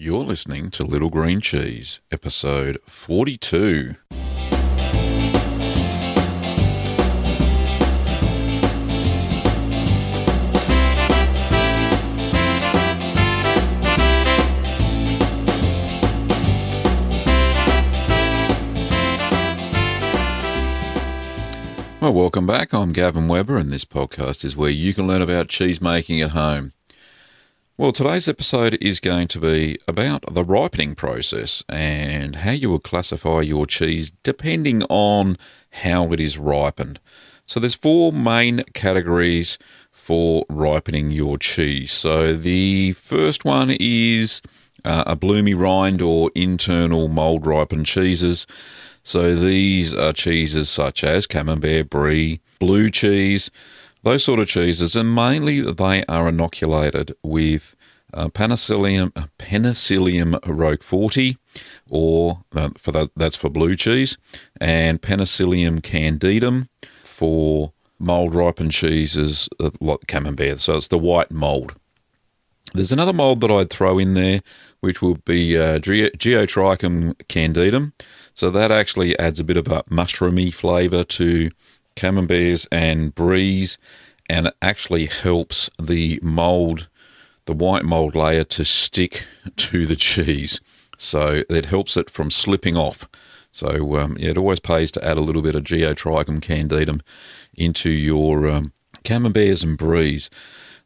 You're listening to Little Green Cheese, episode 42. Well, welcome back. I'm Gavin Weber, and this podcast is where you can learn about cheese making at home. Well, today's episode is going to be about the ripening process and how you would classify your cheese depending on how it is ripened. So there's four main categories for ripening your cheese. So the first one is uh, a bloomy rind or internal mold ripened cheeses. So these are cheeses such as Camembert, Brie, blue cheese, those sort of cheeses, and mainly they are inoculated with uh, Penicillium Penicillium roqueforti, or uh, for that, that's for blue cheese, and Penicillium candidum for mold ripened cheeses uh, like Camembert. So it's the white mold. There's another mold that I'd throw in there, which would be uh, Geotrichum candidum. So that actually adds a bit of a mushroomy flavour to camemberts and bries, and it actually helps the mould, the white mould layer, to stick to the cheese. So it helps it from slipping off. So um, yeah, it always pays to add a little bit of Geotrichum candidum into your um, camemberts and bries.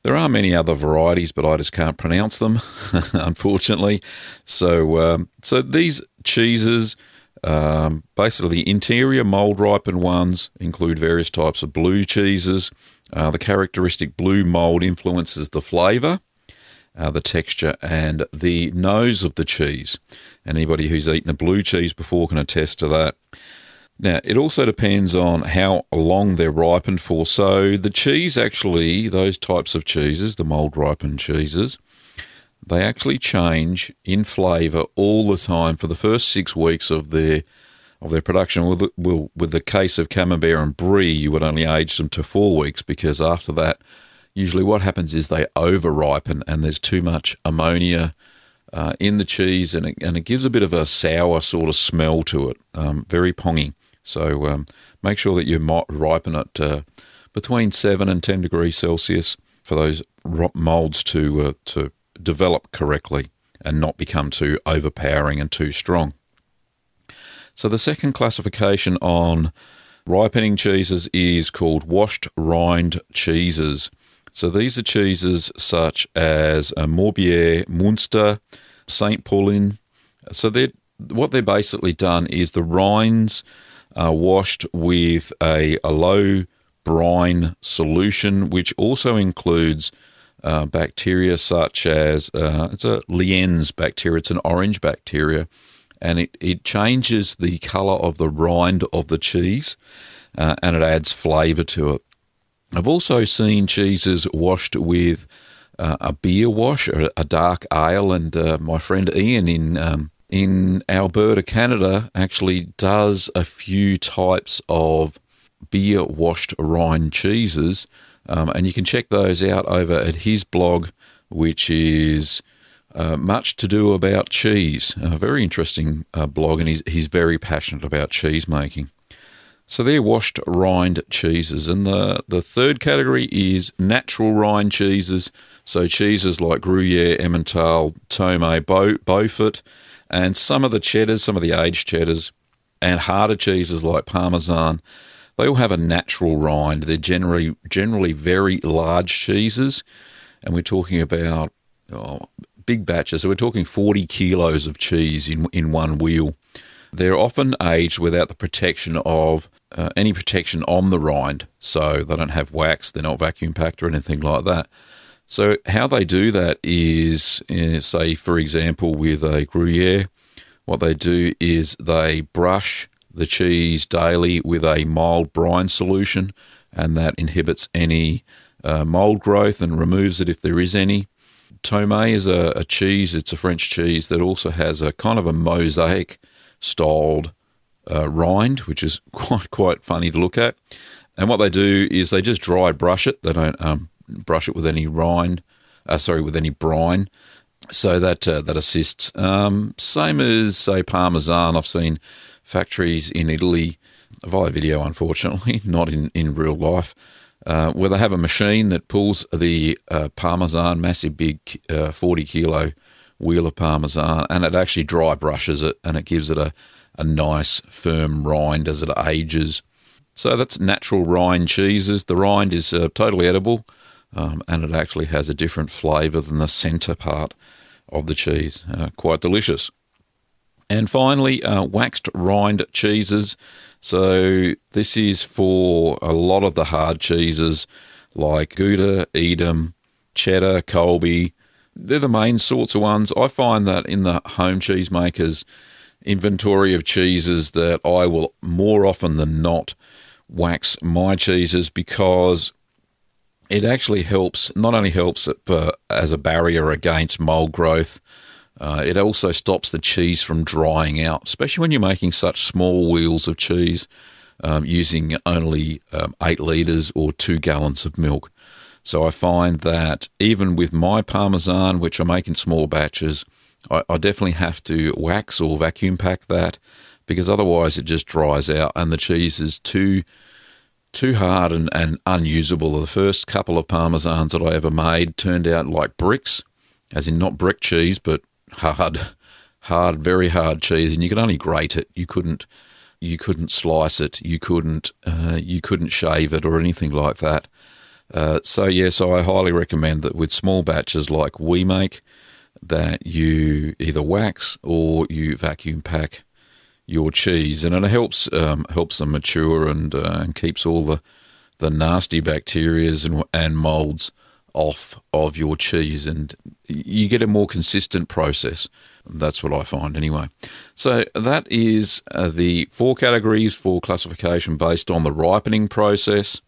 There are many other varieties, but I just can't pronounce them, unfortunately. So, um, so these cheeses um, basically, the interior mold ripened ones include various types of blue cheeses. Uh, the characteristic blue mold influences the flavour, uh, the texture, and the nose of the cheese. Anybody who's eaten a blue cheese before can attest to that. Now, it also depends on how long they're ripened for. So, the cheese actually, those types of cheeses, the mold ripened cheeses, they actually change in flavour all the time for the first six weeks of their of their production. With the, with the case of Camembert and Brie, you would only age them to four weeks because after that, usually what happens is they over ripen and there's too much ammonia uh, in the cheese and it, and it gives a bit of a sour sort of smell to it, um, very pongy. So um, make sure that you ripen it uh, between seven and ten degrees Celsius for those molds to uh, to develop correctly and not become too overpowering and too strong. So, the second classification on ripening cheeses is called washed rind cheeses. So, these are cheeses such as a Morbier, Munster, St. Paulin. So, they're, what they're basically done is the rinds are washed with a, a low brine solution, which also includes uh, bacteria such as uh, it's a linens bacteria, it's an orange bacteria, and it, it changes the colour of the rind of the cheese uh, and it adds flavour to it. I've also seen cheeses washed with uh, a beer wash or a dark ale, and uh, my friend Ian in um, in Alberta, Canada, actually does a few types of beer washed rind cheeses um, and you can check those out over at his blog, which is uh, much to do about cheese. A very interesting uh, blog, and he's, he's very passionate about cheese making. So they're washed rind cheeses. And the, the third category is natural rind cheeses. So cheeses like Gruyere, Emmental, Tomme, Beau, Beaufort, and some of the cheddars, some of the aged cheddars, and harder cheeses like Parmesan they all have a natural rind. They're generally generally very large cheeses, and we're talking about oh, big batches. So we're talking 40 kilos of cheese in in one wheel. They're often aged without the protection of uh, any protection on the rind, so they don't have wax. They're not vacuum packed or anything like that. So how they do that is, uh, say, for example, with a Gruyere, what they do is they brush the cheese daily with a mild brine solution, and that inhibits any uh, mold growth and removes it if there is any. Tomme is a, a, cheese, it's a French cheese that also has a kind of a mosaic styled uh, rind, which is quite quite funny to look at. And what they do is they just dry brush it. They don't um, brush it with any rind, uh, sorry, with any brine. So that uh, that assists. Um, same as say Parmesan. I've seen factories in Italy via video, unfortunately, not in in real life, uh, where they have a machine that pulls the uh, Parmesan, massive big uh, forty kilo wheel of Parmesan, and it actually dry brushes it, and it gives it a a nice firm rind as it ages. So that's natural rind cheeses. The rind is uh, totally edible, um, and it actually has a different flavour than the centre part of the cheese. Uh, quite delicious. And finally, uh, waxed rind cheeses. So this is for a lot of the hard cheeses like Gouda, Edam, Cheddar, Colby. They're the main sorts of ones. I find that in the home cheesemakers' inventory of cheeses that I will more often than not wax my cheeses because it actually helps, not only helps it uh, as a barrier against mold growth, uh, it also stops the cheese from drying out, especially when you're making such small wheels of cheese um, using only um, eight litres or two gallons of milk. So I find that even with my Parmesan, which I make in small batches, I, I definitely have to wax or vacuum pack that because otherwise it just dries out and the cheese is too too hard and, and unusable. The first couple of parmesans that I ever made turned out like bricks, as in not brick cheese, but hard, hard, very hard cheese, and you could only grate it. You couldn't, you couldn't slice it. You couldn't, uh, you couldn't shave it or anything like that. Uh, so yeah, so I highly recommend that with small batches like we make, that you either wax or you vacuum pack your cheese, and it helps um, helps them mature and, uh, and keeps all the the nasty bacterias and and molds off of your cheese, and you get a more consistent process. That's what I find anyway. So that is uh, the four categories for classification based on the ripening process.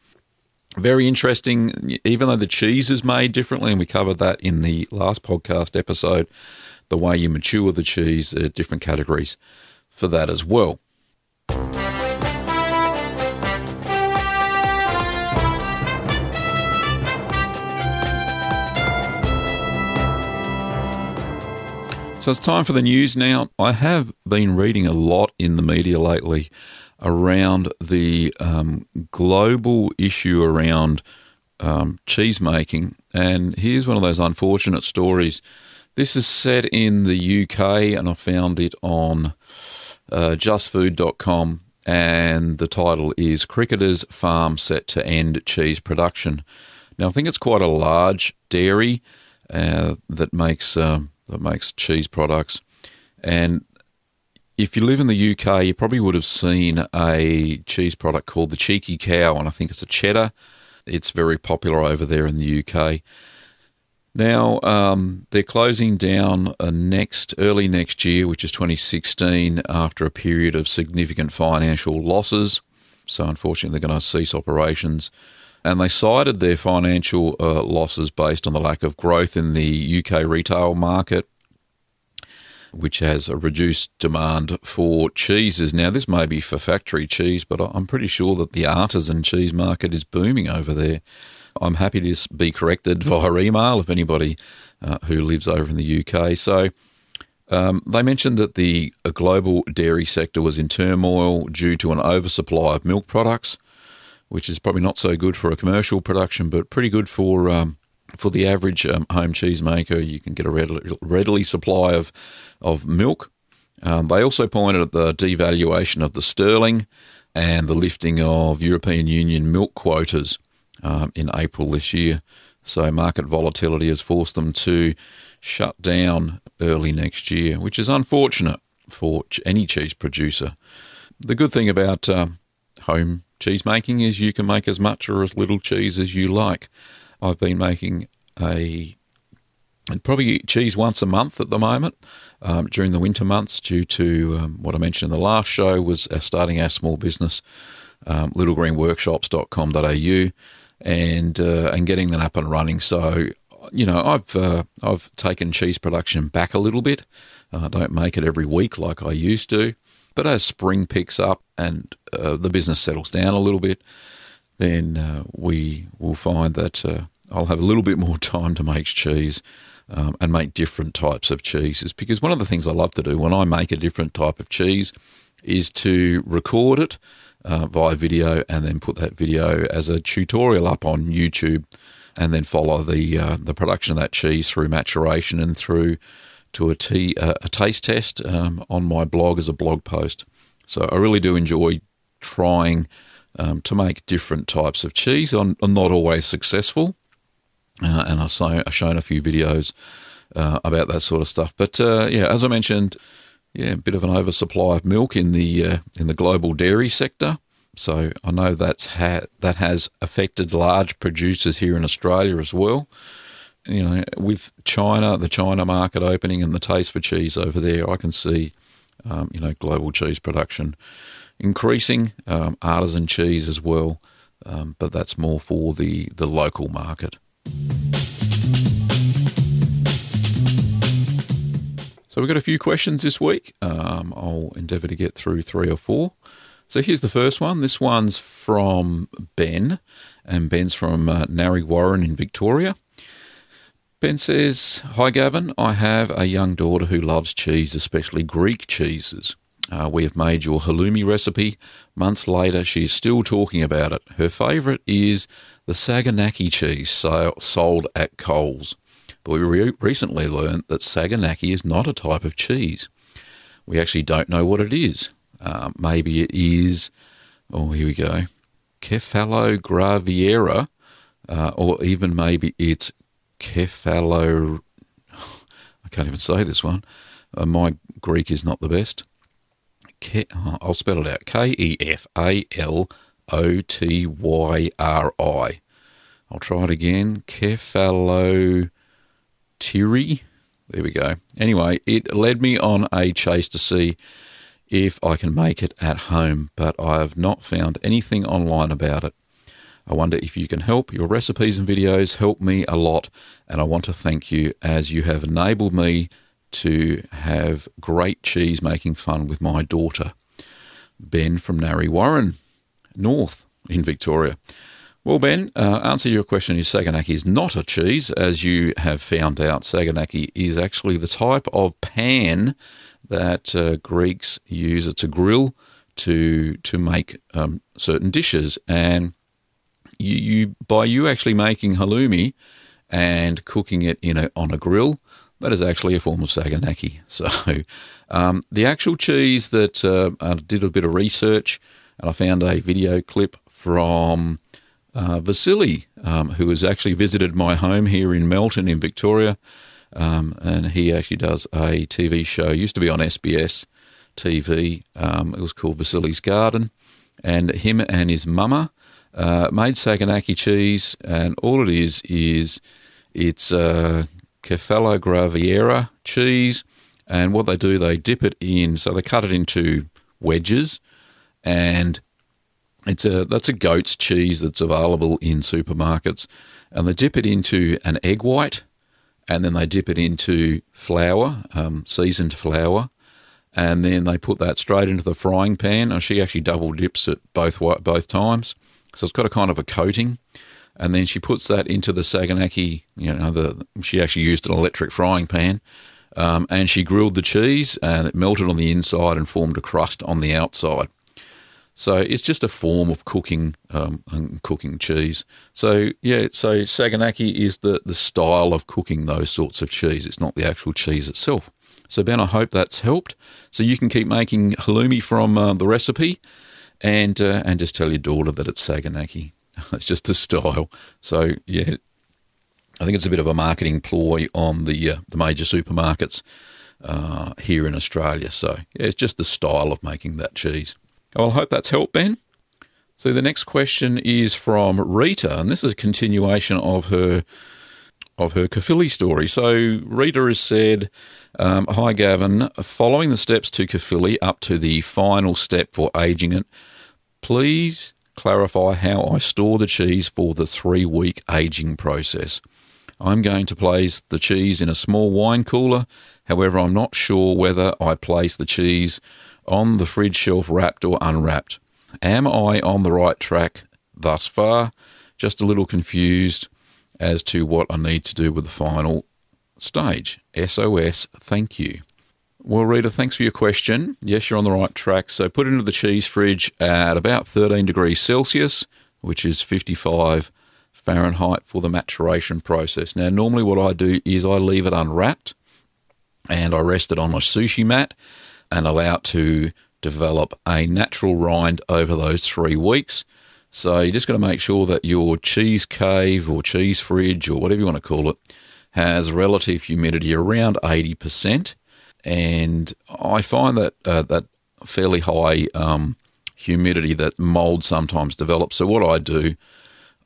Very interesting, even though the cheese is made differently, and we covered that in the last podcast episode, the way you mature the cheese, uh, different categories for that as well. So it's time for the news now. I have been reading a lot in the media lately around the um, global issue around um, cheese making. And here's one of those unfortunate stories. This is set in the UK, and I found it on uh, justfood.com. And the title is Cricketers Farm Set to End Cheese Production. Now, I think it's quite a large dairy uh, that makes um, that makes cheese products, and if you live in the UK, you probably would have seen a cheese product called the Cheeky Cow, and I think it's a cheddar. It's very popular over there in the UK. Now um, they're closing down uh, next early next year, which is 2016, after a period of significant financial losses. So unfortunately, they're going to cease operations, and they cited their financial uh, losses based on the lack of growth in the UK retail market which has a reduced demand for cheeses. Now, this may be for factory cheese, but I'm pretty sure that the artisan cheese market is booming over there. I'm happy to be corrected via email if anybody uh, who lives over in the UK. So, um, they mentioned that the global dairy sector was in turmoil due to an oversupply of milk products, which is probably not so good for a commercial production, but pretty good for um, for the average um, home cheese maker, you can get a readily, readily supply of of milk. Um, they also pointed at the devaluation of the sterling and the lifting of European Union milk quotas um, in April this year. So market volatility has forced them to shut down early next year, which is unfortunate for any cheese producer. The good thing about uh, home cheese making is you can make as much or as little cheese as you like. I've been making a and probably cheese once a month at the moment um, during the winter months due to um, what I mentioned in the last show was uh, starting our small business, um, littlegreenworkshops.com.au and uh, and getting that up and running. So you know I've uh, I've taken cheese production back a little bit. I don't make it every week like I used to, but as spring picks up and uh, the business settles down a little bit, then uh, we will find that uh, I'll have a little bit more time to make cheese um, and make different types of cheeses. Because one of the things I love to do when I make a different type of cheese is to record it uh, via video and then put that video as a tutorial up on YouTube and then follow the uh, the production of that cheese through maturation and through to a, tea, a taste test um, on my blog as a blog post. So I really do enjoy trying um, to make different types of cheese. I'm, I'm not always successful, uh, and I've, so, I've, shown a few videos uh, about that sort of stuff. But uh, yeah, as I mentioned, yeah, a bit of an oversupply of milk in the uh, in the global dairy sector. So I know that's ha- that has affected large producers here in Australia as well. You know, with China, the China market opening and the taste for cheese over there, I can see, um, you know, global cheese production increasing, um, artisan cheese as well, um, but that's more for the, the local market. So we've got a few questions this week. Um, I'll endeavour to get through three or four. So here's the first one. This one's from Ben, and Ben's from uh, Narre Warren in Victoria. Ben says, Hi Gavin, I have a young daughter who loves cheese, especially Greek cheeses. Uh, we have made your halloumi recipe. Months later, she is still talking about it. Her favourite is the Saganaki cheese sold at Coles. But we re- recently learned that Saganaki is not a type of cheese. We actually don't know what it is. Uh, maybe it is, oh, here we go, Kefalograviera, uh, or even maybe it's Cephalo. I can't even say this one. Uh, my Greek is not the best. Ke, oh, I'll spell it out K E F A L O T Y R I. I'll try it again. Kefalotyri. There we go. Anyway, it led me on a chase to see if I can make it at home, but I have not found anything online about it. I wonder if you can help. Your recipes and videos help me a lot, and I want to thank you as you have enabled me to have great cheese making fun with my daughter. Ben from Narre Warren, North in Victoria. Well, Ben, uh, answer your question is Saganaki is not a cheese, as you have found out. Saganaki is actually the type of pan that uh, Greeks use. It's a grill to to make um, certain dishes, and you, you by you actually making halloumi and cooking it in a, on a grill, that is actually a form of saganaki. So, um, the actual cheese that uh, I did a bit of research and I found a video clip from uh, Vasili, um, who has actually visited my home here in Melton in Victoria. Um, and he actually does a TV show, used to be on SBS TV. Um, it was called Vasili's Garden. And him and his mama uh, made Saganaki cheese, and all it is is it's a uh, Kefalograviera cheese. And what they do, they dip it in, so they cut it into wedges, and it's a that's a goat's cheese that's available in supermarkets, and they dip it into an egg white, and then they dip it into flour, um, seasoned flour, and then they put that straight into the frying pan. And she actually double dips it both both times, so it's got a kind of a coating and then she puts that into the saganaki. You know, the she actually used an electric frying pan, um, and she grilled the cheese, and it melted on the inside and formed a crust on the outside. So it's just a form of cooking um, and cooking cheese. So yeah, so saganaki is the the style of cooking those sorts of cheese. It's not the actual cheese itself. So Ben, I hope that's helped. So you can keep making halloumi from uh, the recipe, and uh, and just tell your daughter that it's saganaki. It's just the style. So yeah, I think it's a bit of a marketing ploy on the uh, the major supermarkets uh, here in Australia. So yeah, it's just the style of making that cheese. Well, I hope that's helped, Ben. So the next question is from Rita, and this is a continuation of her of her Caerphilly story. So Rita has said, um, "Hi Gavin, following the steps to Caerphilly up to the final step for aging it, please clarify how I store the cheese for the three week aging process. I'm going to place the cheese in a small wine cooler. However, I'm not sure whether I place the cheese on the fridge shelf wrapped or unwrapped. Am I on the right track thus far? Just a little confused as to what I need to do with the final stage. SOS, thank you. Well, Rita, thanks for your question. Yes, you're on the right track. So put it into the cheese fridge at about 13 degrees Celsius, which is 55 Fahrenheit for the maturation process. Now, normally what I do is I leave it unwrapped and I rest it on a sushi mat and allow it to develop a natural rind over those three weeks. So you're just going to make sure that your cheese cave or cheese fridge or whatever you want to call it has relative humidity around 80%. And I find that uh, that fairly high um, humidity that mold sometimes develops. So what I do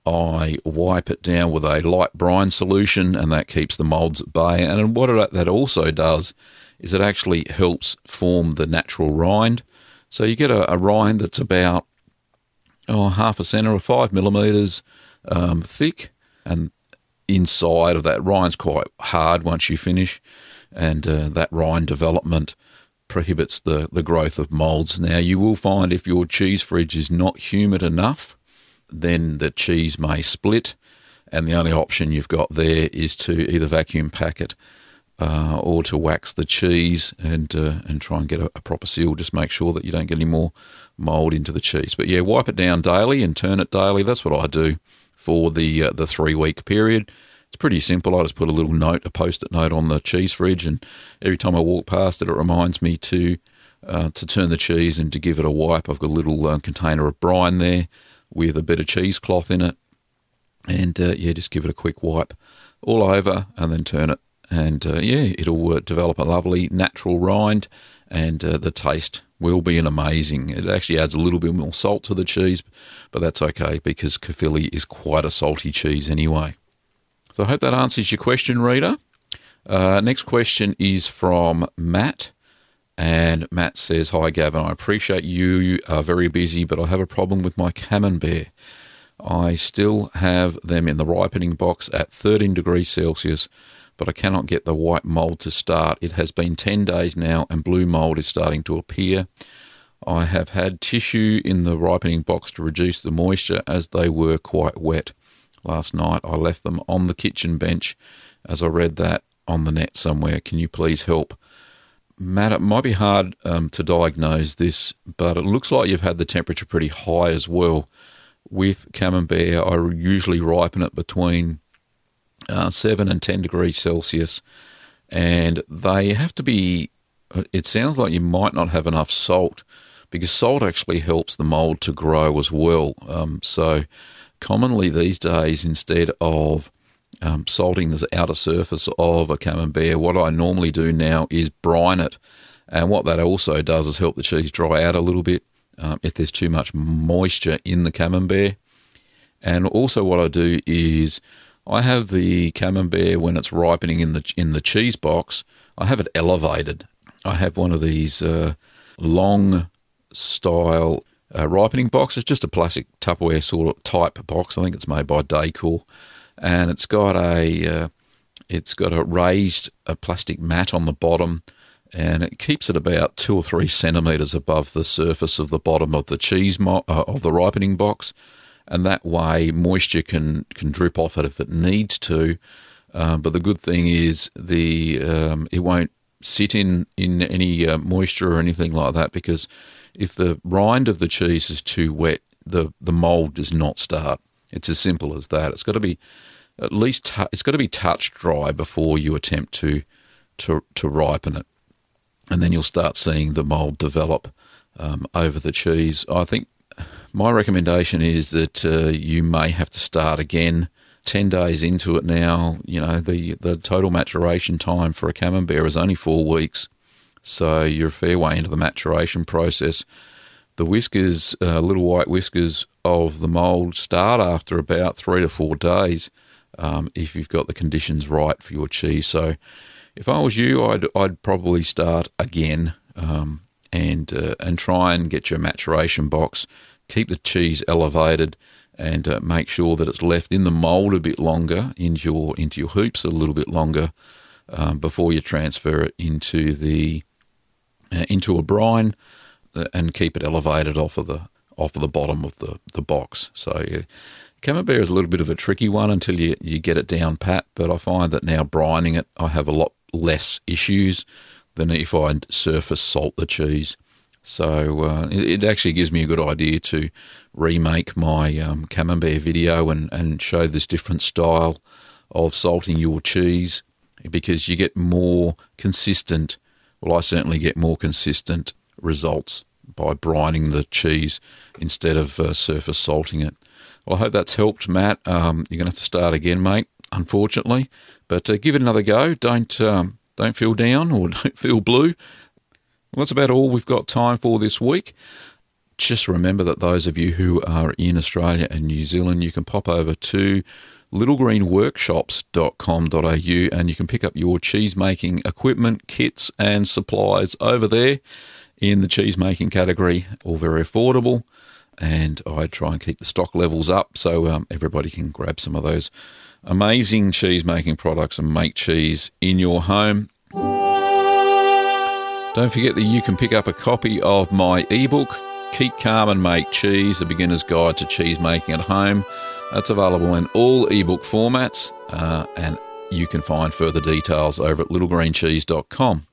I wipe it down with a light brine solution, and that keeps the molds at bay. And what it, that also does is it actually helps form the natural rind. So you get a, a rind that's about oh, half a centimetre or five millimetres um, thick, and inside of that rind's quite hard once you finish, and uh, that rind development prohibits the, the growth of molds. Now, you will find if your cheese fridge is not humid enough, then the cheese may split, and the only option you've got there is to either vacuum pack it uh, or to wax the cheese and uh, and try and get a, a, proper seal. Just make sure that you don't get any more mold into the cheese. But yeah, wipe it down daily and turn it daily. That's what I do for the uh, the three week period. It's pretty simple. I just put a little note, a post-it note on the cheese fridge, and every time I walk past it, it reminds me to uh, to turn the cheese and to give it a wipe. I've got a little uh, container of brine there with a bit of cheesecloth in it. And uh, yeah, just give it a quick wipe all over and then turn it. And uh, yeah, it'll uh, develop a lovely natural rind and uh, the taste will be an amazing. It actually adds a little bit more salt to the cheese, but that's okay because Caerphilly is quite a salty cheese anyway. So I hope that answers your question, reader. Uh, next question is from Matt. And Matt says, Hi, Gavin. I appreciate you are very busy, but I have a problem with my camembert. I still have them in the ripening box at 13 degrees Celsius, but I cannot get the white mold to start. It has been 10 days now, and blue mold is starting to appear. I have had tissue in the ripening box to reduce the moisture as they were quite wet. Last night I left them on the kitchen bench as I read that on the net somewhere. Can you please help? Matt, it might be hard um, to diagnose this, but it looks like you've had the temperature pretty high as well. With camembert, I usually ripen it between uh, 7 and 10 degrees Celsius, and they have to be. It sounds like you might not have enough salt because salt actually helps the mold to grow as well. Um, so, commonly these days, instead of um, salting the outer surface of a camembert. What I normally do now is brine it, and what that also does is help the cheese dry out a little bit um, if there's too much moisture in the camembert. And also, what I do is I have the camembert when it's ripening in the in the cheese box. I have it elevated. I have one of these uh, long style uh, ripening boxes, just a plastic Tupperware sort of type box. I think it's made by Décor and it's got a uh, it's got a raised a plastic mat on the bottom, and it keeps it about two or three centimeters above the surface of the bottom of the cheese mo- uh, of the ripening box, and that way moisture can can drip off it if it needs to. Um, but the good thing is the um, it won't sit in in any uh, moisture or anything like that because if the rind of the cheese is too wet, the the mold does not start. It's as simple as that. It's got to be at least t- it's got to be touch dry before you attempt to to to ripen it, and then you'll start seeing the mold develop um, over the cheese. I think my recommendation is that uh, you may have to start again. Ten days into it now, you know the the total maturation time for a camembert is only four weeks, so you're a fair way into the maturation process. The whiskers, uh, little white whiskers of the mold, start after about three to four days um, if you've got the conditions right for your cheese. So, if I was you, I'd I'd probably start again um, and uh, and try and get your maturation box. Keep the cheese elevated and uh, make sure that it's left in the mold a bit longer into your into your hoops a little bit longer um, before you transfer it into the into a brine uh, and keep it elevated off of the off of the bottom of the, the box. So Camembert is a little bit of a tricky one until you, you get it down pat, but I find that now brining it, I have a lot less issues than if I surface salt the cheese. So uh, it, it, actually gives me a good idea to remake my um, Camembert video and, and show this different style of salting your cheese because you get more consistent. Well, I certainly get more consistent results by brining the cheese instead of uh, surface salting it. Well, I hope that's helped, Matt. Um, you're going to have to start again, mate, unfortunately. But uh, give it another go. Don't um, don't feel down or don't feel blue. Well, that's about all we've got time for this week. Just remember that those of you who are in Australia and New Zealand, you can pop over to littlegreenworkshops.com.au and you can pick up your cheese making equipment, kits, and supplies over there in the cheese making category, all very affordable. And I try and keep the stock levels up so um, everybody can grab some of those amazing cheese making products and make cheese in your home. Don't forget that you can pick up a copy of my ebook, Keep Calm and Make Cheese, a beginner's guide to cheese making at home. That's available in all ebook formats, uh, and you can find further details over at littlegreencheese.com.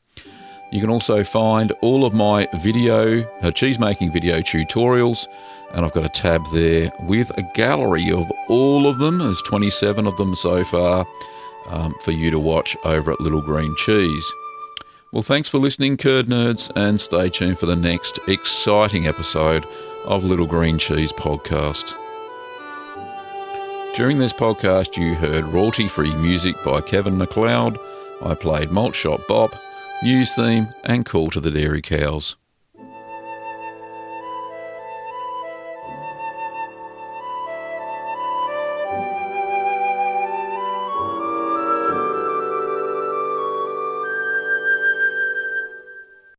You can also find all of my video, uh, cheese making video tutorials, and I've got a tab there with a gallery of all of them. There's 27 of them so far um, for you to watch over at Little Green Cheese. Well, thanks for listening, Curd Nerds, and stay tuned for the next exciting episode of Little Green Cheese Podcast. During this podcast, you heard royalty free music by Kevin MacLeod. I played Malt Shop Bop, News Theme, and Call to the Dairy Cows.